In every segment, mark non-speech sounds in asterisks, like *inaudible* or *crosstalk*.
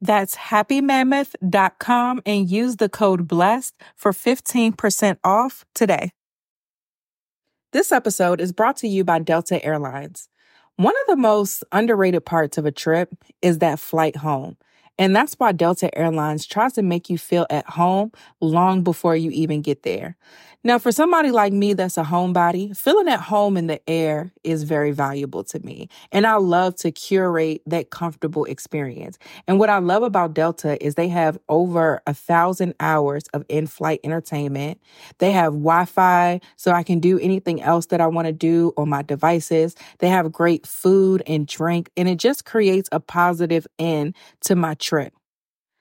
That's happymammoth.com and use the code BLESSED for 15% off today. This episode is brought to you by Delta Airlines. One of the most underrated parts of a trip is that flight home. And that's why Delta Airlines tries to make you feel at home long before you even get there. Now, for somebody like me that's a homebody, feeling at home in the air is very valuable to me. And I love to curate that comfortable experience. And what I love about Delta is they have over a thousand hours of in flight entertainment. They have Wi Fi, so I can do anything else that I want to do on my devices. They have great food and drink, and it just creates a positive end to my trip.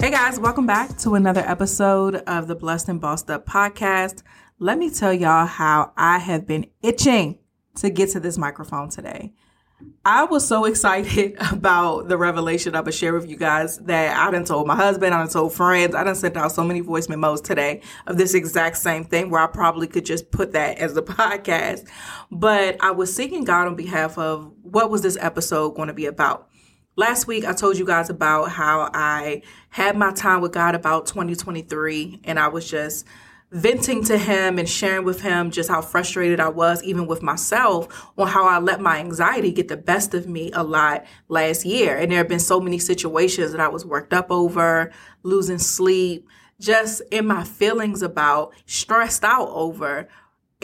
Hey guys, welcome back to another episode of the Blessed and Bossed Up podcast. Let me tell y'all how I have been itching to get to this microphone today. I was so *laughs* excited about the revelation I'm gonna share with you guys that I done told my husband, I done told friends, I done sent out so many voice memos today of this exact same thing where I probably could just put that as the *laughs* podcast. But I was seeking God on behalf of what was this episode going to be about. Last week, I told you guys about how I had my time with God about 2023, and I was just venting to Him and sharing with Him just how frustrated I was, even with myself, on how I let my anxiety get the best of me a lot last year. And there have been so many situations that I was worked up over, losing sleep, just in my feelings about, stressed out over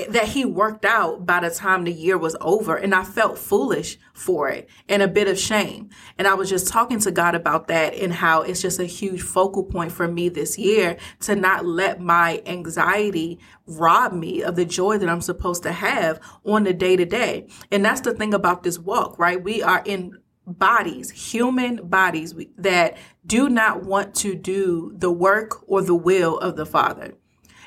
that he worked out by the time the year was over and I felt foolish for it and a bit of shame. And I was just talking to God about that and how it's just a huge focal point for me this year to not let my anxiety rob me of the joy that I'm supposed to have on the day to day. And that's the thing about this walk, right? We are in bodies, human bodies that do not want to do the work or the will of the Father.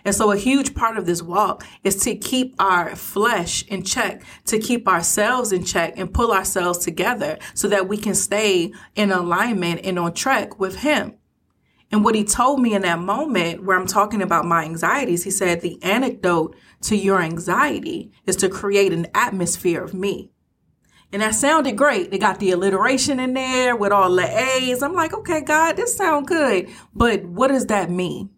And so a huge part of this walk is to keep our flesh in check, to keep ourselves in check and pull ourselves together so that we can stay in alignment and on track with him. And what he told me in that moment where I'm talking about my anxieties, he said the antidote to your anxiety is to create an atmosphere of me. And that sounded great. They got the alliteration in there with all the A's. I'm like, okay, God, this sounds good. But what does that mean?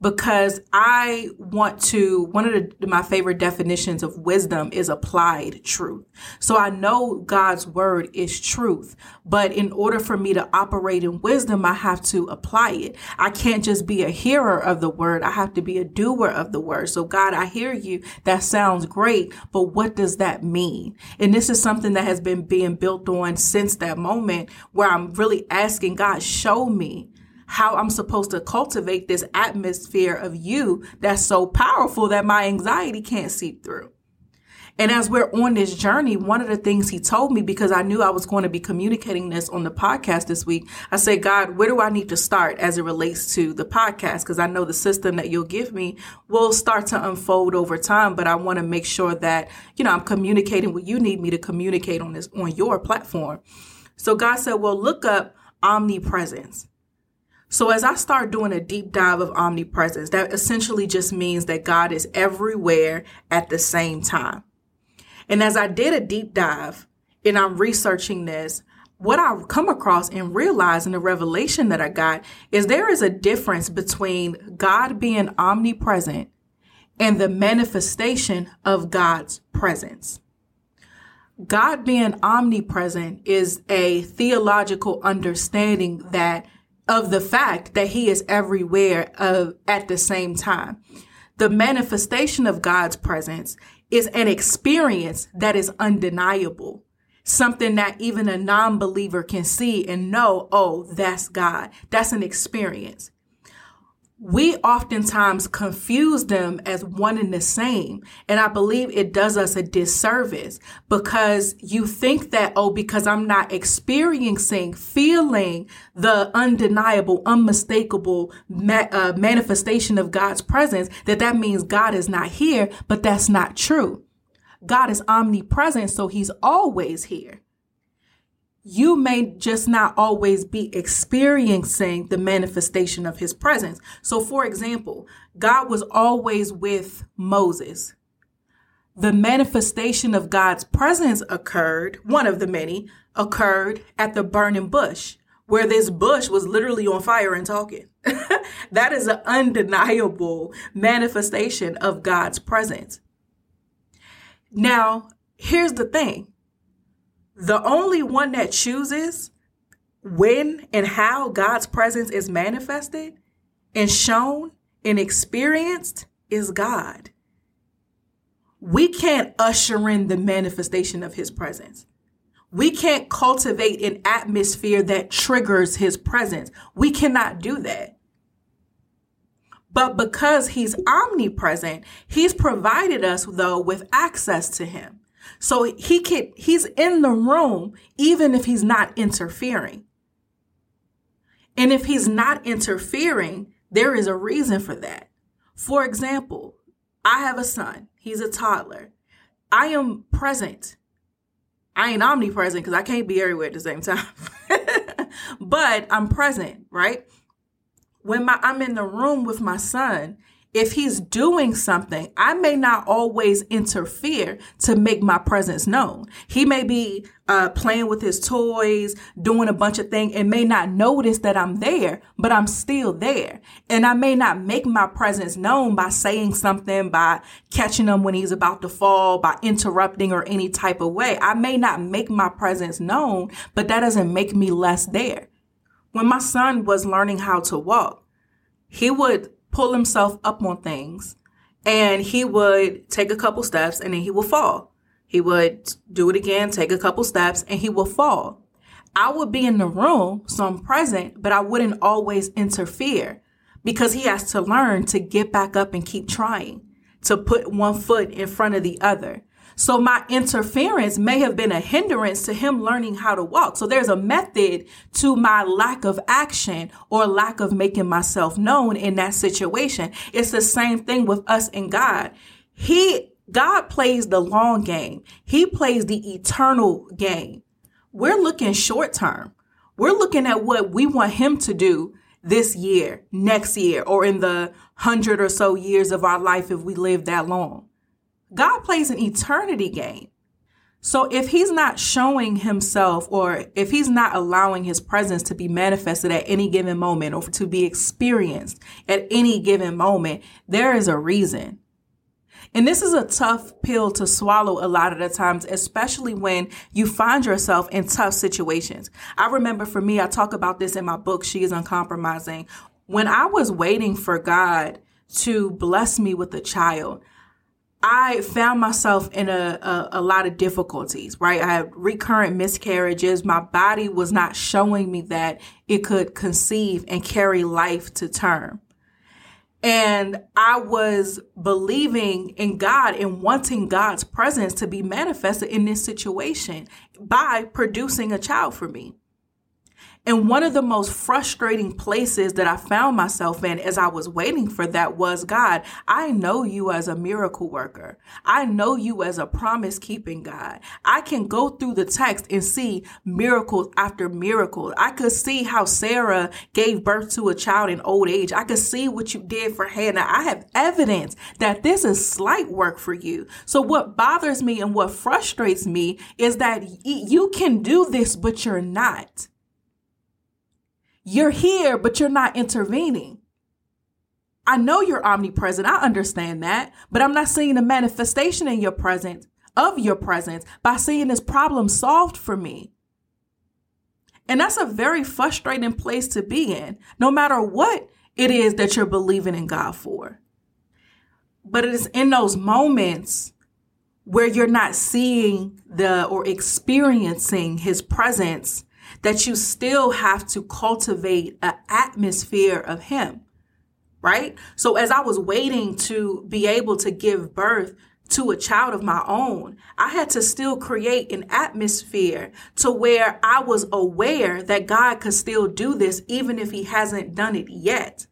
Because I want to, one of the, my favorite definitions of wisdom is applied truth. So I know God's word is truth, but in order for me to operate in wisdom, I have to apply it. I can't just be a hearer of the word. I have to be a doer of the word. So God, I hear you. That sounds great, but what does that mean? And this is something that has been being built on since that moment where I'm really asking God, show me how I'm supposed to cultivate this atmosphere of you that's so powerful that my anxiety can't seep through. And as we're on this journey, one of the things he told me, because I knew I was going to be communicating this on the podcast this week, I said, God, where do I need to start as it relates to the podcast? Because I know the system that you'll give me will start to unfold over time, but I want to make sure that, you know, I'm communicating what you need me to communicate on this, on your platform. So God said, well, look up omnipresence. So as I start doing a deep dive of omnipresence, that essentially just means that God is everywhere at the same time. And as I did a deep dive and I'm researching this, what I come across and realize in the revelation that I got is there is a difference between God being omnipresent and the manifestation of God's presence. God being omnipresent is a theological understanding that of the fact that he is everywhere uh, at the same time. The manifestation of God's presence is an experience that is undeniable. Something that even a non believer can see and know, oh, that's God. That's an experience we oftentimes confuse them as one and the same. And I believe it does us a disservice because you think that, oh, because I'm not experiencing, feeling the undeniable, unmistakable ma- uh, manifestation of God's presence, that that means God is not here, but that's not true. God is omnipresent, so he's always here you may just not always be experiencing the manifestation of his presence. So, for example, God was always with Moses. The manifestation of God's presence occurred, one of the many, occurred at the burning bush, where this bush was literally on fire and talking. *laughs* that is an undeniable manifestation of God's presence. Now, here's the thing the only one that chooses when and how God's presence is manifested and shown and experienced is God. We can't usher in the manifestation of his presence. We can't cultivate an atmosphere that triggers his presence. We cannot do that. But because he's omnipresent, he's provided us, though, with access to him. So he can he's in the room even if he's not interfering. And if he's not interfering, there is a reason for that. For example, I have a son. He's a toddler. I am present. I ain't omnipresent because I can't be everywhere at the same time. *laughs* but I'm present, right? When my I'm in the room with my son, if he's doing something, I may not always interfere to make my presence known. He may be uh, playing with his toys, doing a bunch of things, and may not notice that I'm there, but I'm still there. And I may not make my presence known by saying something, by catching him when he's about to fall, by interrupting or any type of way. I may not make my presence known, but that doesn't make me less there. When my son was learning how to walk, he would pull himself up on things and he would take a couple steps and then he would fall. He would do it again, take a couple steps and he will fall. I would be in the room, so I'm present, but I wouldn't always interfere because he has to learn to get back up and keep trying, to put one foot in front of the other. So my interference may have been a hindrance to him learning how to walk. So there's a method to my lack of action or lack of making myself known in that situation. It's the same thing with us and God. He, God plays the long game. He plays the eternal game. We're looking short term. We're looking at what we want him to do this year, next year, or in the hundred or so years of our life if we live that long. God plays an eternity game. So if he's not showing himself or if he's not allowing his presence to be manifested at any given moment or to be experienced at any given moment, there is a reason. And this is a tough pill to swallow a lot of the times, especially when you find yourself in tough situations. I remember for me, I talk about this in my book, She is Uncompromising. When I was waiting for God to bless me with a child, I found myself in a, a, a, lot of difficulties, right? I had recurrent miscarriages. My body was not showing me that it could conceive and carry life to term. And I was believing in God and wanting God's presence to be manifested in this situation by producing a child for me. And one of the most frustrating places that I found myself in as I was waiting for that was God, I know you as a miracle worker. I know you as a promise keeping God. I can go through the text and see miracles after miracles. I could see how Sarah gave birth to a child in old age. I could see what you did for Hannah. I have evidence that this is slight work for you. So what bothers me and what frustrates me is that you can do this, but you're not. You're here, but you're not intervening. I know you're omnipresent. I understand that, but I'm not seeing the manifestation in your presence of your presence by seeing this problem solved for me. And that's a very frustrating place to be in, no matter what it is that you're believing in God for. But it is in those moments where you're not seeing the or experiencing his presence that you still have to cultivate an atmosphere of Him, right? So as I was waiting to be able to give birth to a child of my own, I had to still create an atmosphere to where I was aware that God could still do this even if He hasn't done it yet.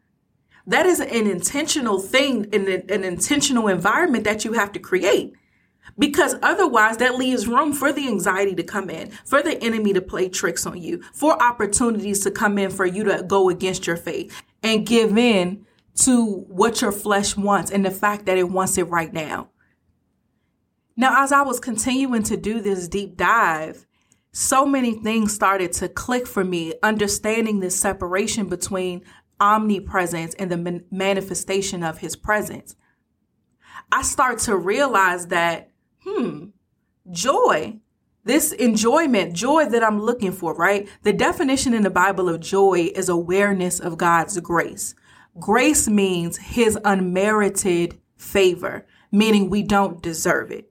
That is an intentional thing, an, an intentional environment that you have to create because otherwise that leaves room for the anxiety to come in, for the enemy to play tricks on you, for opportunities to come in for you to go against your faith and give in to what your flesh wants and the fact that it wants it right now. Now, as I was continuing to do this deep dive, so many things started to click for me, understanding this separation between omnipresence and the manifestation of his presence. I start to realize that hmm, joy, this enjoyment, joy that I'm looking for, right? The definition in the Bible of joy is awareness of God's grace. Grace means his unmerited favor, meaning we don't deserve it.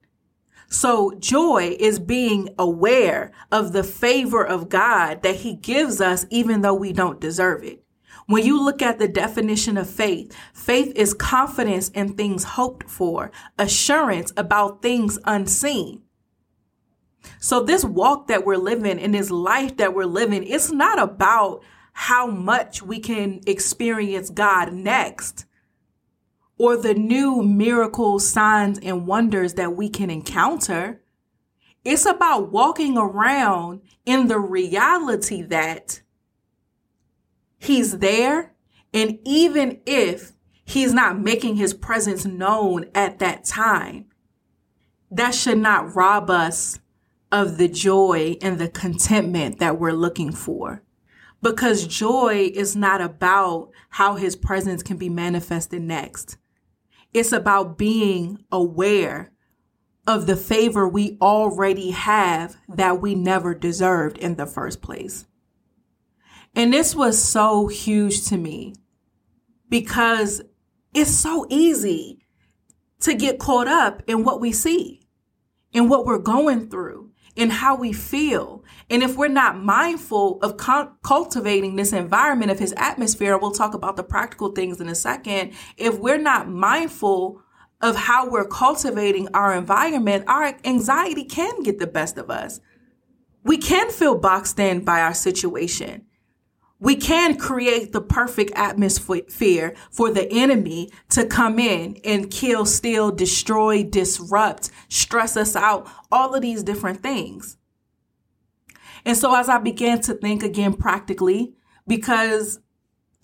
So joy is being aware of the favor of God that he gives us even though we don't deserve it. When you look at the definition of faith, faith is confidence in things hoped for, assurance about things unseen. So this walk that we're living in this life that we're living, it's not about how much we can experience God next or the new miracles, signs, and wonders that we can encounter. It's about walking around in the reality that He's there. And even if he's not making his presence known at that time, that should not rob us of the joy and the contentment that we're looking for. Because joy is not about how his presence can be manifested next. It's about being aware of the favor we already have that we never deserved in the first place. And this was so huge to me because it's so easy to get caught up in what we see, in what we're going through, in how we feel. And if we're not mindful of cultivating this environment of his atmosphere, we'll talk about the practical things in a second. If we're not mindful of how we're cultivating our environment, our anxiety can get the best of us. We can feel boxed in by our situation we can create the perfect atmosphere for the enemy to come in and kill, steal, destroy, disrupt, stress us out, all of these different things. And so as I began to think again practically, because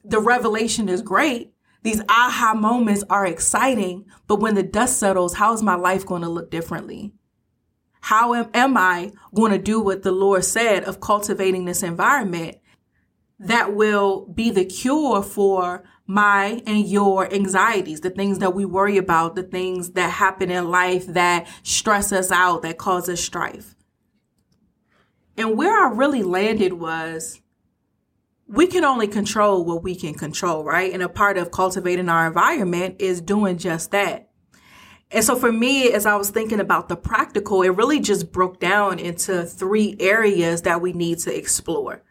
the revelation is great, these aha moments are exciting, but when the dust settles, how is my life going to look differently? How am, am I going to do what the Lord said of cultivating this environment that will be the cure for my and your anxieties, the things that we worry about, the things that happen in life that stress us out, that cause us strife. And where I really landed was we can only control what we can control, right? And a part of cultivating our environment is doing just that. And so for me, as I was thinking about the practical, it really just broke down into three areas that we need to explore.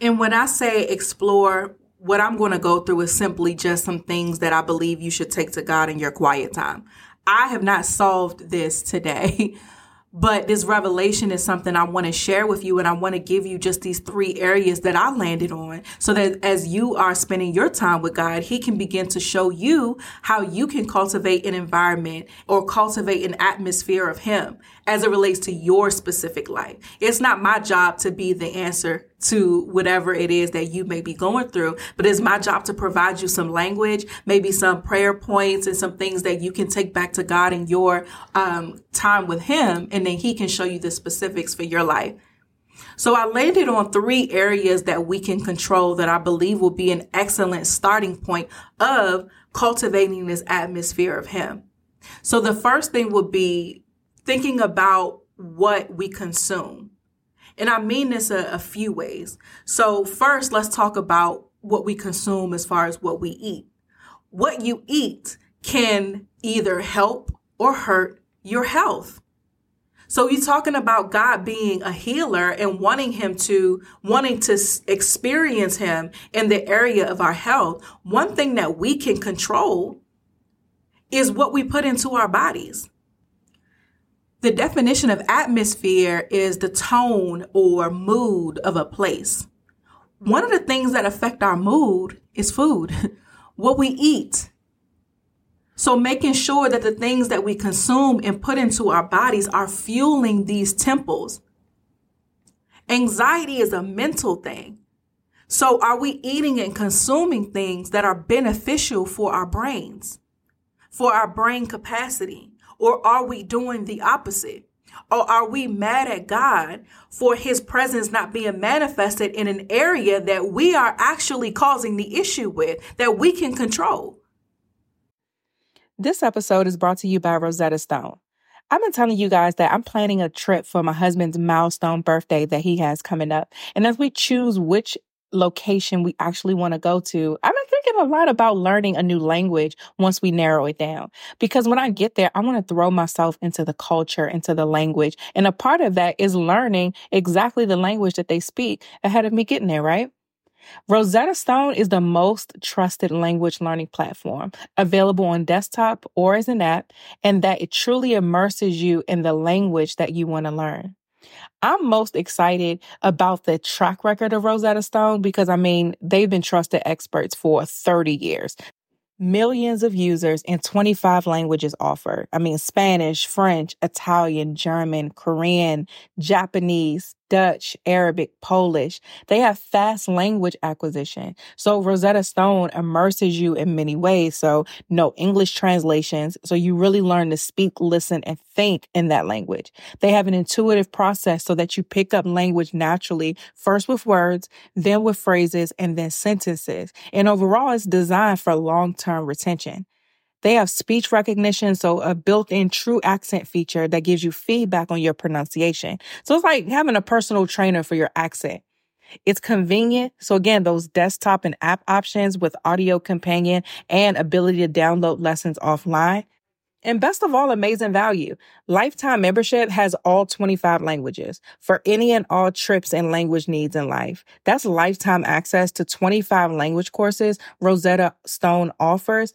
And when I say explore, what I'm going to go through is simply just some things that I believe you should take to God in your quiet time. I have not solved this today. *laughs* But this revelation is something I want to share with you. And I want to give you just these three areas that I landed on so that as you are spending your time with God, He can begin to show you how you can cultivate an environment or cultivate an atmosphere of Him as it relates to your specific life. It's not my job to be the answer to whatever it is that you may be going through, but it's my job to provide you some language, maybe some prayer points and some things that you can take back to God in your um, time with Him, and then He can show you the specifics for your life. So I landed on three areas that we can control that I believe will be an excellent starting point of cultivating this atmosphere of Him. So the first thing would be thinking about what we consume. And I mean this a, a few ways. So, first, let's talk about what we consume as far as what we eat. What you eat can either help or hurt your health. So you're talking about God being a healer and wanting him to wanting to experience him in the area of our health. One thing that we can control is what we put into our bodies. The definition of atmosphere is the tone or mood of a place. One of the things that affect our mood is food, *laughs* what we eat. So making sure that the things that we consume and put into our bodies are fueling these temples. Anxiety is a mental thing. So are we eating and consuming things that are beneficial for our brains, for our brain capacity? Or are we doing the opposite? Or are we mad at God for his presence not being manifested in an area that we are actually causing the issue with, that we can control? This episode is brought to you by Rosetta Stone. I've been telling you guys that I'm planning a trip for my husband's milestone birthday that he has coming up. And as we choose which location we actually want to go to, I've thinking a lot about learning a new language once we narrow it down. Because when I get there, I want to throw myself into the culture, into the language. And a part of that is learning exactly the language that they speak ahead of me getting there, right? Rosetta Stone is the most trusted language learning platform available on desktop or as an app, and that it truly immerses you in the language that you want to learn. I'm most excited about the track record of Rosetta Stone because I mean, they've been trusted experts for 30 years millions of users in 25 languages offered. I mean, Spanish, French, Italian, German, Korean, Japanese, Dutch, Arabic, Polish. They have fast language acquisition. So Rosetta Stone immerses you in many ways. So no English translations. So you really learn to speak, listen, and think in that language. They have an intuitive process so that you pick up language naturally, first with words, then with phrases, and then sentences. And overall, it's designed for long-term retention. They have speech recognition, so a built-in true accent feature that gives you feedback on your pronunciation. So it's like having a personal trainer for your accent. It's convenient. So again, those desktop and app options with audio companion and ability to download lessons offline. And best of all, amazing value. Lifetime membership has all 25 languages for any and all trips and language needs in life. That's lifetime access to 25 language courses Rosetta Stone offers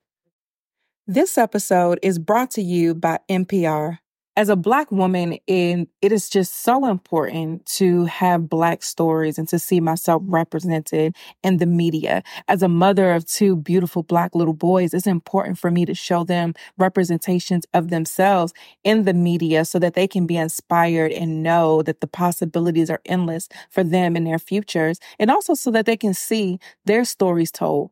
This episode is brought to you by NPR. as a black woman and it is just so important to have black stories and to see myself represented in the media as a mother of two beautiful black little boys it's important for me to show them representations of themselves in the media so that they can be inspired and know that the possibilities are endless for them and their futures and also so that they can see their stories told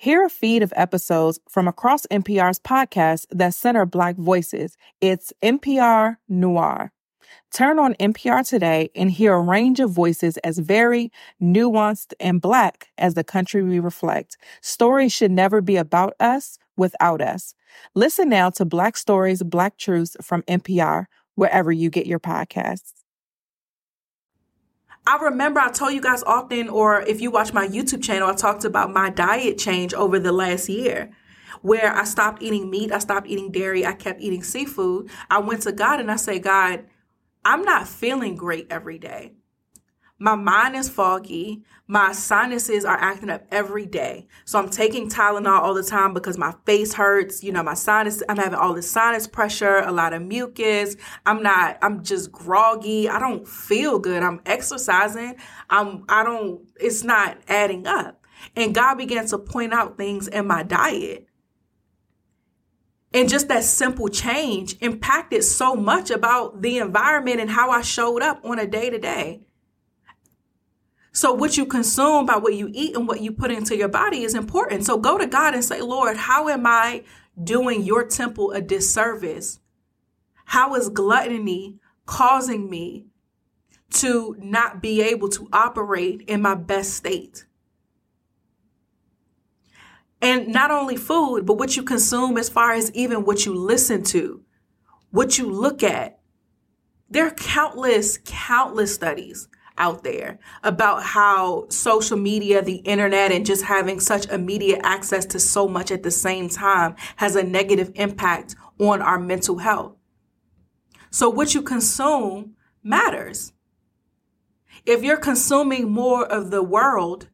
Hear a feed of episodes from across NPR's podcasts that center Black voices. It's NPR Noir. Turn on NPR today and hear a range of voices as very nuanced, and Black as the country we reflect. Stories should never be about us without us. Listen now to Black Stories, Black Truths from NPR, wherever you get your podcasts. I remember I told you guys often, or if you watch my YouTube channel, I talked about my diet change over the last year where I stopped eating meat, I stopped eating dairy, I kept eating seafood. I went to God and I said, God, I'm not feeling great every day. My mind is foggy. My sinuses are acting up every day. So I'm taking Tylenol all the time because my face hurts. You know, my sinus, I'm having all this sinus pressure, a lot of mucus. I'm not, I'm just groggy. I don't feel good. I'm exercising. I'm, I don't, it's not adding up. And God began to point out things in my diet. And just that simple change impacted so much about the environment and how I showed up on a day to day. So what you consume by what you eat and what you put into your body is important. So go to God and say, Lord, how am I doing your temple a disservice? How is gluttony causing me to not be able to operate in my best state? And not only food, but what you consume as far as even what you listen to, what you look at. There are countless, countless studies out there about how social media, the internet, and just having such immediate access to so much at the same time has a negative impact on our mental health. So, what you consume matters. If you're consuming more of the world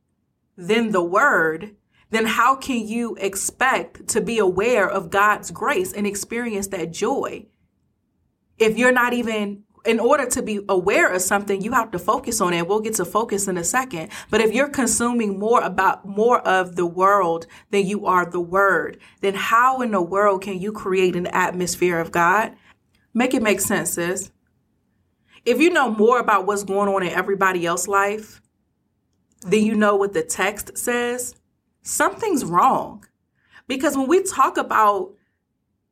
than the word, then how can you expect to be aware of God's grace and experience that joy? If you're not even in order to be aware of something, you have to focus on it. We'll get to focus in a second. But if you're consuming more about more of the world than you are the word, then how in the world can you create an atmosphere of God? Make it make sense, sis. If you know more about what's going on in everybody else's life than you know what the text says, something's wrong. Because when we talk about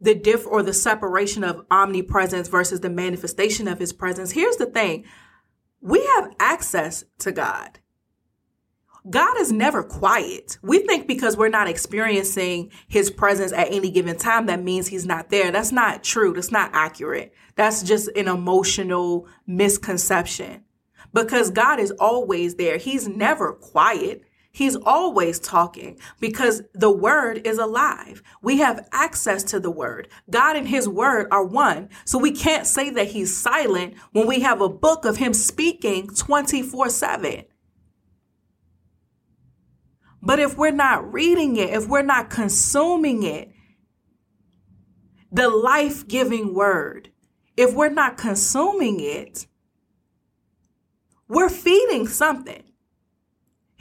the diff or the separation of omnipresence versus the manifestation of his presence. Here's the thing. We have access to God. God is never quiet. We think because we're not experiencing his presence at any given time, that means he's not there. That's not true. That's not accurate. That's just an emotional misconception because God is always there. He's never quiet. He's always talking because the word is alive. We have access to the word. God and his word are one. So we can't say that he's silent when we have a book of him speaking 24 7. But if we're not reading it, if we're not consuming it, the life giving word, if we're not consuming it, we're feeding something.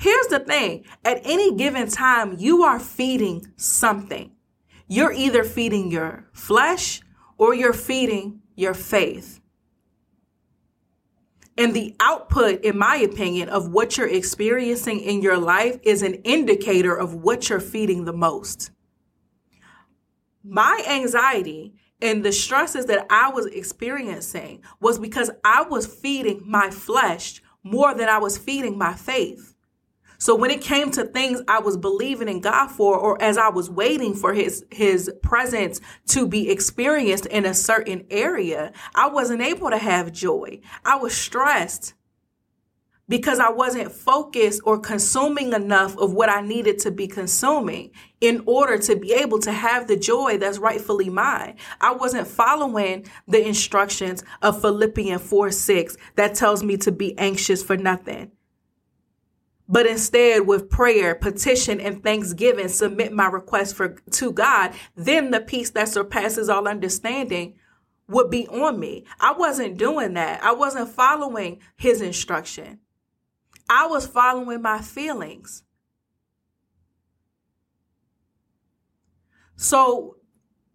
Here's the thing at any given time, you are feeding something. You're either feeding your flesh or you're feeding your faith. And the output, in my opinion, of what you're experiencing in your life is an indicator of what you're feeding the most. My anxiety and the stresses that I was experiencing was because I was feeding my flesh more than I was feeding my faith. So when it came to things I was believing in God for, or as I was waiting for his, his presence to be experienced in a certain area, I wasn't able to have joy. I was stressed because I wasn't focused or consuming enough of what I needed to be consuming in order to be able to have the joy that's rightfully mine. I wasn't following the instructions of Philippians 4 6 that tells me to be anxious for nothing but instead with prayer, petition, and thanksgiving, submit my request for to God, then the peace that surpasses all understanding would be on me. I wasn't doing that. I wasn't following his instruction. I was following my feelings. So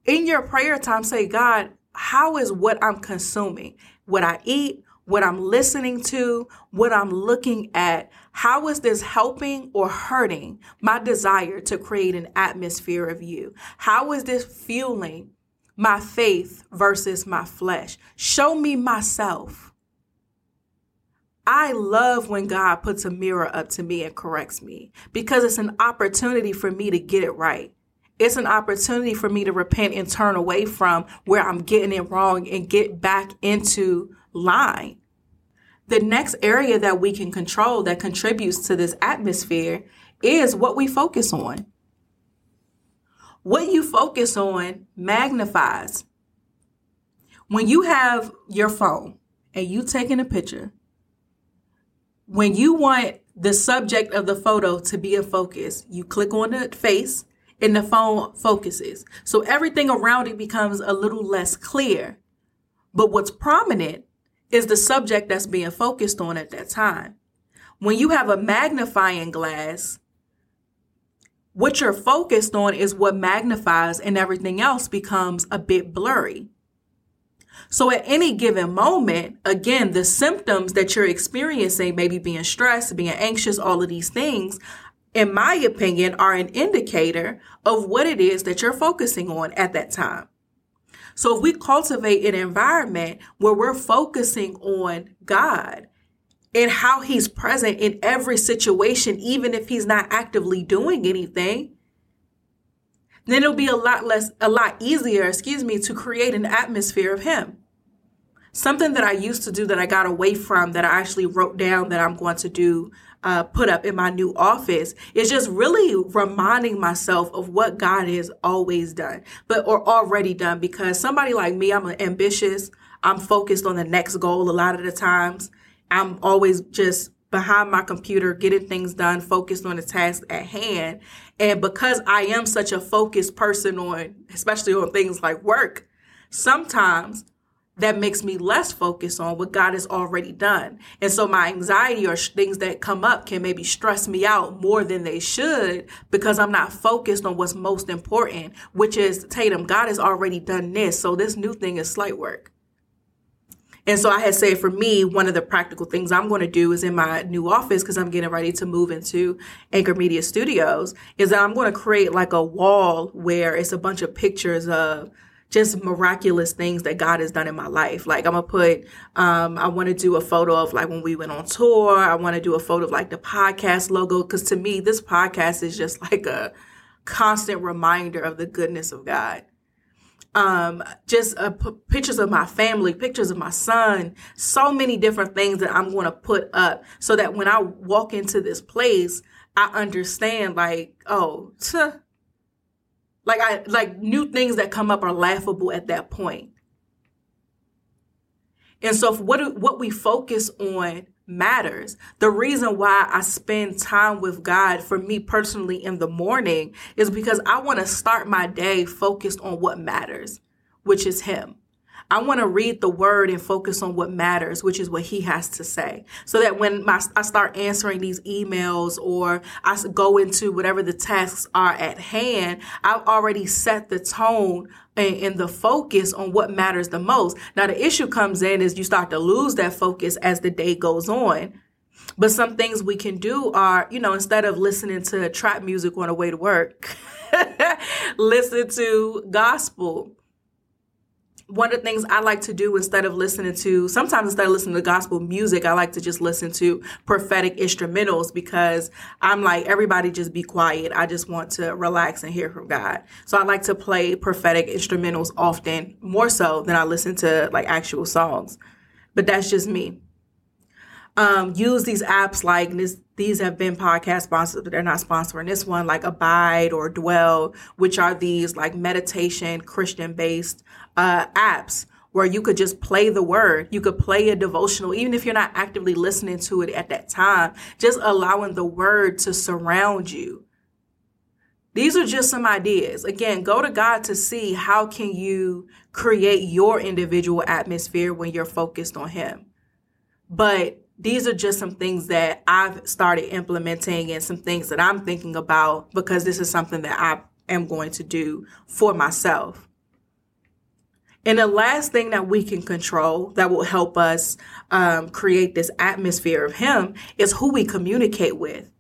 in your prayer time, say, God, how is what I'm consuming? What I eat, what I'm listening to, what I'm looking at, how is this helping or hurting my desire to create an atmosphere of you? How is this fueling my faith versus my flesh? Show me myself. I love when God puts a mirror up to me and corrects me because it's an opportunity for me to get it right. It's an opportunity for me to repent and turn away from where I'm getting it wrong and get back into line. The next area that we can control that contributes to this atmosphere is what we focus on. What you focus on magnifies. When you have your phone and you taking a picture, when you want the subject of the photo to be in focus, you click on the face and the phone focuses. So everything around it becomes a little less clear. But what's prominent is the subject that's being focused on at that time. When you have a magnifying glass, what you're focused on is what magnifies and everything else becomes a bit blurry. So at any given moment, again, the symptoms that you're experiencing, maybe being stressed, being anxious, all of these things, in my opinion, are an indicator of what it is that you're focusing on at that time. So if we cultivate an environment where we're focusing on God and how he's present in every situation, even if he's not actively doing anything, then it'll be a lot less, a lot easier, excuse me, to create an atmosphere of him. Something that I used to do that I got away from that I actually wrote down that I'm going to do uh, put up in my new office is just really reminding myself of what God has always done, but or already done. Because somebody like me, I'm ambitious. I'm focused on the next goal a lot of the times. I'm always just behind my computer, getting things done, focused on the task at hand. And because I am such a focused person on, especially on things like work, sometimes that makes me less focused on what God has already done. And so my anxiety or sh- things that come up can maybe stress me out more than they should because I'm not focused on what's most important, which is Tatum, God has already done this. So this new thing is slight work. And so I had said for me, one of the practical things I'm going to do is in my new office, because I'm getting ready to move into Anchor Media Studios, is that I'm going to create like a wall where it's a bunch of pictures of just miraculous things that God has done in my life. Like I'm gonna put, um, I want to do a photo of like when we went on tour. I want to do a photo of like the podcast logo because to me, this podcast is just like a constant reminder of the goodness of God. Um, just uh, p- pictures of my family, pictures of my son, so many different things that I'm going to put up so that when I walk into this place, I understand like, oh, *laughs* tuh, like I like new things that come up are laughable at that point. And so what what we focus on matters. The reason why I spend time with God for me personally in the morning is because I want to start my day focused on what matters, which is him. I want to read the word and focus on what matters, which is what he has to say. So that when my, I start answering these emails or I go into whatever the tasks are at hand, I've already set the tone and, and the focus on what matters the most. Now, the issue comes in is you start to lose that focus as the day goes on. But some things we can do are, you know, instead of listening to trap music on the way to work, *laughs* listen to gospel one of the things I like to do instead of listening to, sometimes instead of listening to gospel music, I like to just listen to prophetic instrumentals because I'm like, everybody just be quiet. I just want to relax and hear from God. So I like to play prophetic instrumentals often, more so than I listen to like actual songs. But that's just me. Um, use these apps like this, these have been podcast sponsors, but they're not sponsoring this one, like Abide or Dwell, which are these like meditation, Christian based uh, apps where you could just play the word. You could play a devotional, even if you're not actively listening to it at that time, just allowing the word to surround you. These are just some ideas. Again, go to God to see how can you create your individual atmosphere when you're focused on him. But these are just some things that I've started implementing and some things that I'm thinking about because this is something that I am going to do for myself. And the last thing that we can control that will help us um, create this atmosphere of Him is who we communicate with.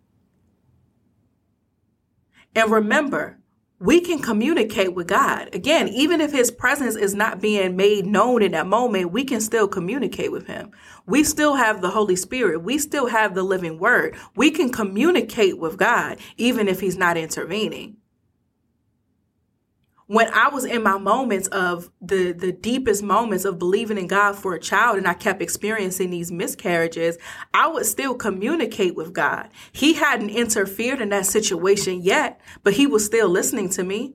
And remember, we can communicate with God. Again, even if His presence is not being made known in that moment, we can still communicate with Him. We still have the Holy Spirit. We still have the living Word. We can communicate with God, even if He's not intervening when I was in my moments of the the deepest moments of believing in God for a child and I kept experiencing these miscarriages, I would still communicate with God. He hadn't interfered in that situation yet, but he was still listening to me.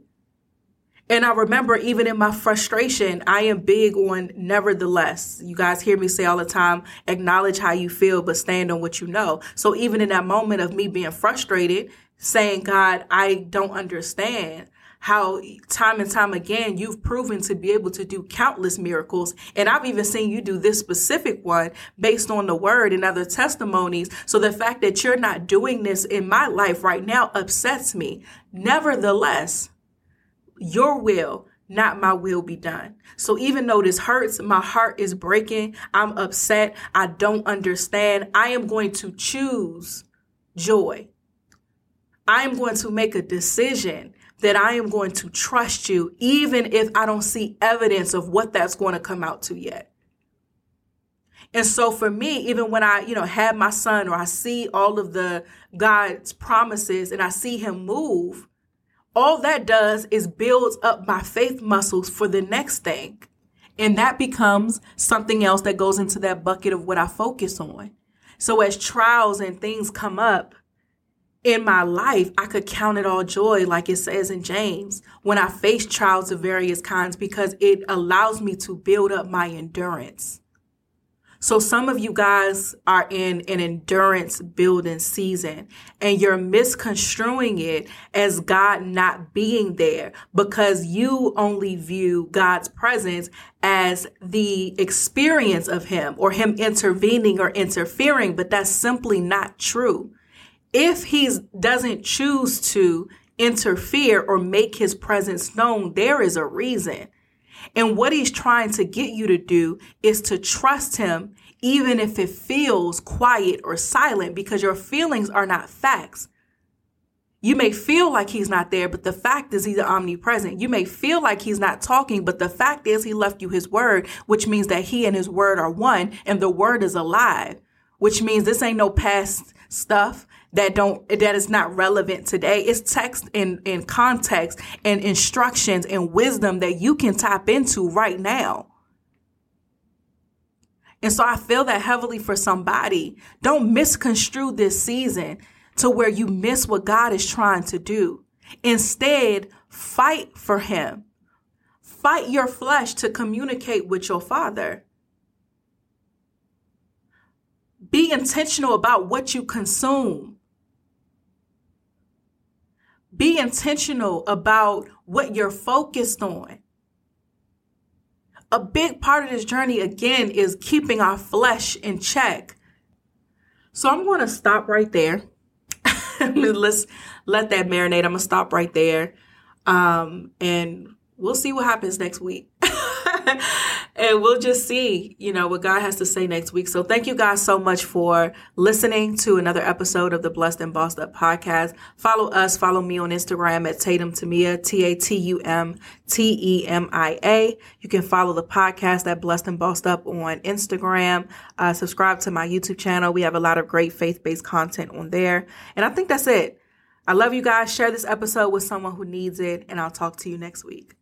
And I remember even in my frustration, I am big on nevertheless. You guys hear me say all the time, acknowledge how you feel, but stand on what you know. So even in that moment of me being frustrated, saying, God, I don't understand how time and time again you've proven to be able to do countless miracles. And I've even seen you do this specific one based on the word and other testimonies. So the fact that you're not doing this in my life right now upsets me. Nevertheless, your will not my will be done. So even though this hurts, my heart is breaking, I'm upset, I don't understand, I am going to choose joy. I am going to make a decision that I am going to trust you, even if I don't see evidence of what that's going to come out to yet. And so for me, even when I, you know, have my son or I see all of the God's promises and I see him move, all that does is builds up my faith muscles for the next thing. And that becomes something else that goes into that bucket of what I focus on. So as trials and things come up, in my life, I could count it all joy, like it says in James, when I face trials of various kinds, because it allows me to build up my endurance. So some of you guys are in an endurance building season and you're misconstruing it as God not being there because you only view God's presence as the experience of him or him intervening or interfering, but that's simply not true if he doesn't choose to interfere or make his presence known, there is a reason. And what he's trying to get you to do is to trust him, even if it feels quiet or silent, because your feelings are not facts. You may feel like he's not there, but the fact is he's omnipresent. You may feel like he's not talking, but the fact is he left you his word, which means that he and his word are one and the word is alive, which means this ain't no past stuff that don't that is not relevant today. It's text in, in context and instructions and wisdom that you can tap into right now. And so I feel that heavily for somebody. Don't misconstrue this season to where you miss what God is trying to do. Instead, fight for him. Fight your flesh to communicate with your father. Be intentional about what you consume. Be intentional about what you're focused on. a big part of this journey, again, is keeping our flesh in check. So I'm going to stop right there. *laughs* Let's let that marinate. I'm going to stop right there. Um, and we'll see what happens next week. And we'll just see, you know, what God has to say next week. So thank you guys so much for listening to another episode of the Blessed and Bossed Up podcast. Follow us, follow me on Instagram at Tatum Temia, T-A-T-U-M T-E-M-I-A. You can follow the podcast at Blessed and Bossed Up on Instagram. Uh, subscribe to my YouTube channel. We have a lot of great faith-based content on there. And I think that's it. I love you guys. Share this episode with someone who needs it, and I'll talk to you next week.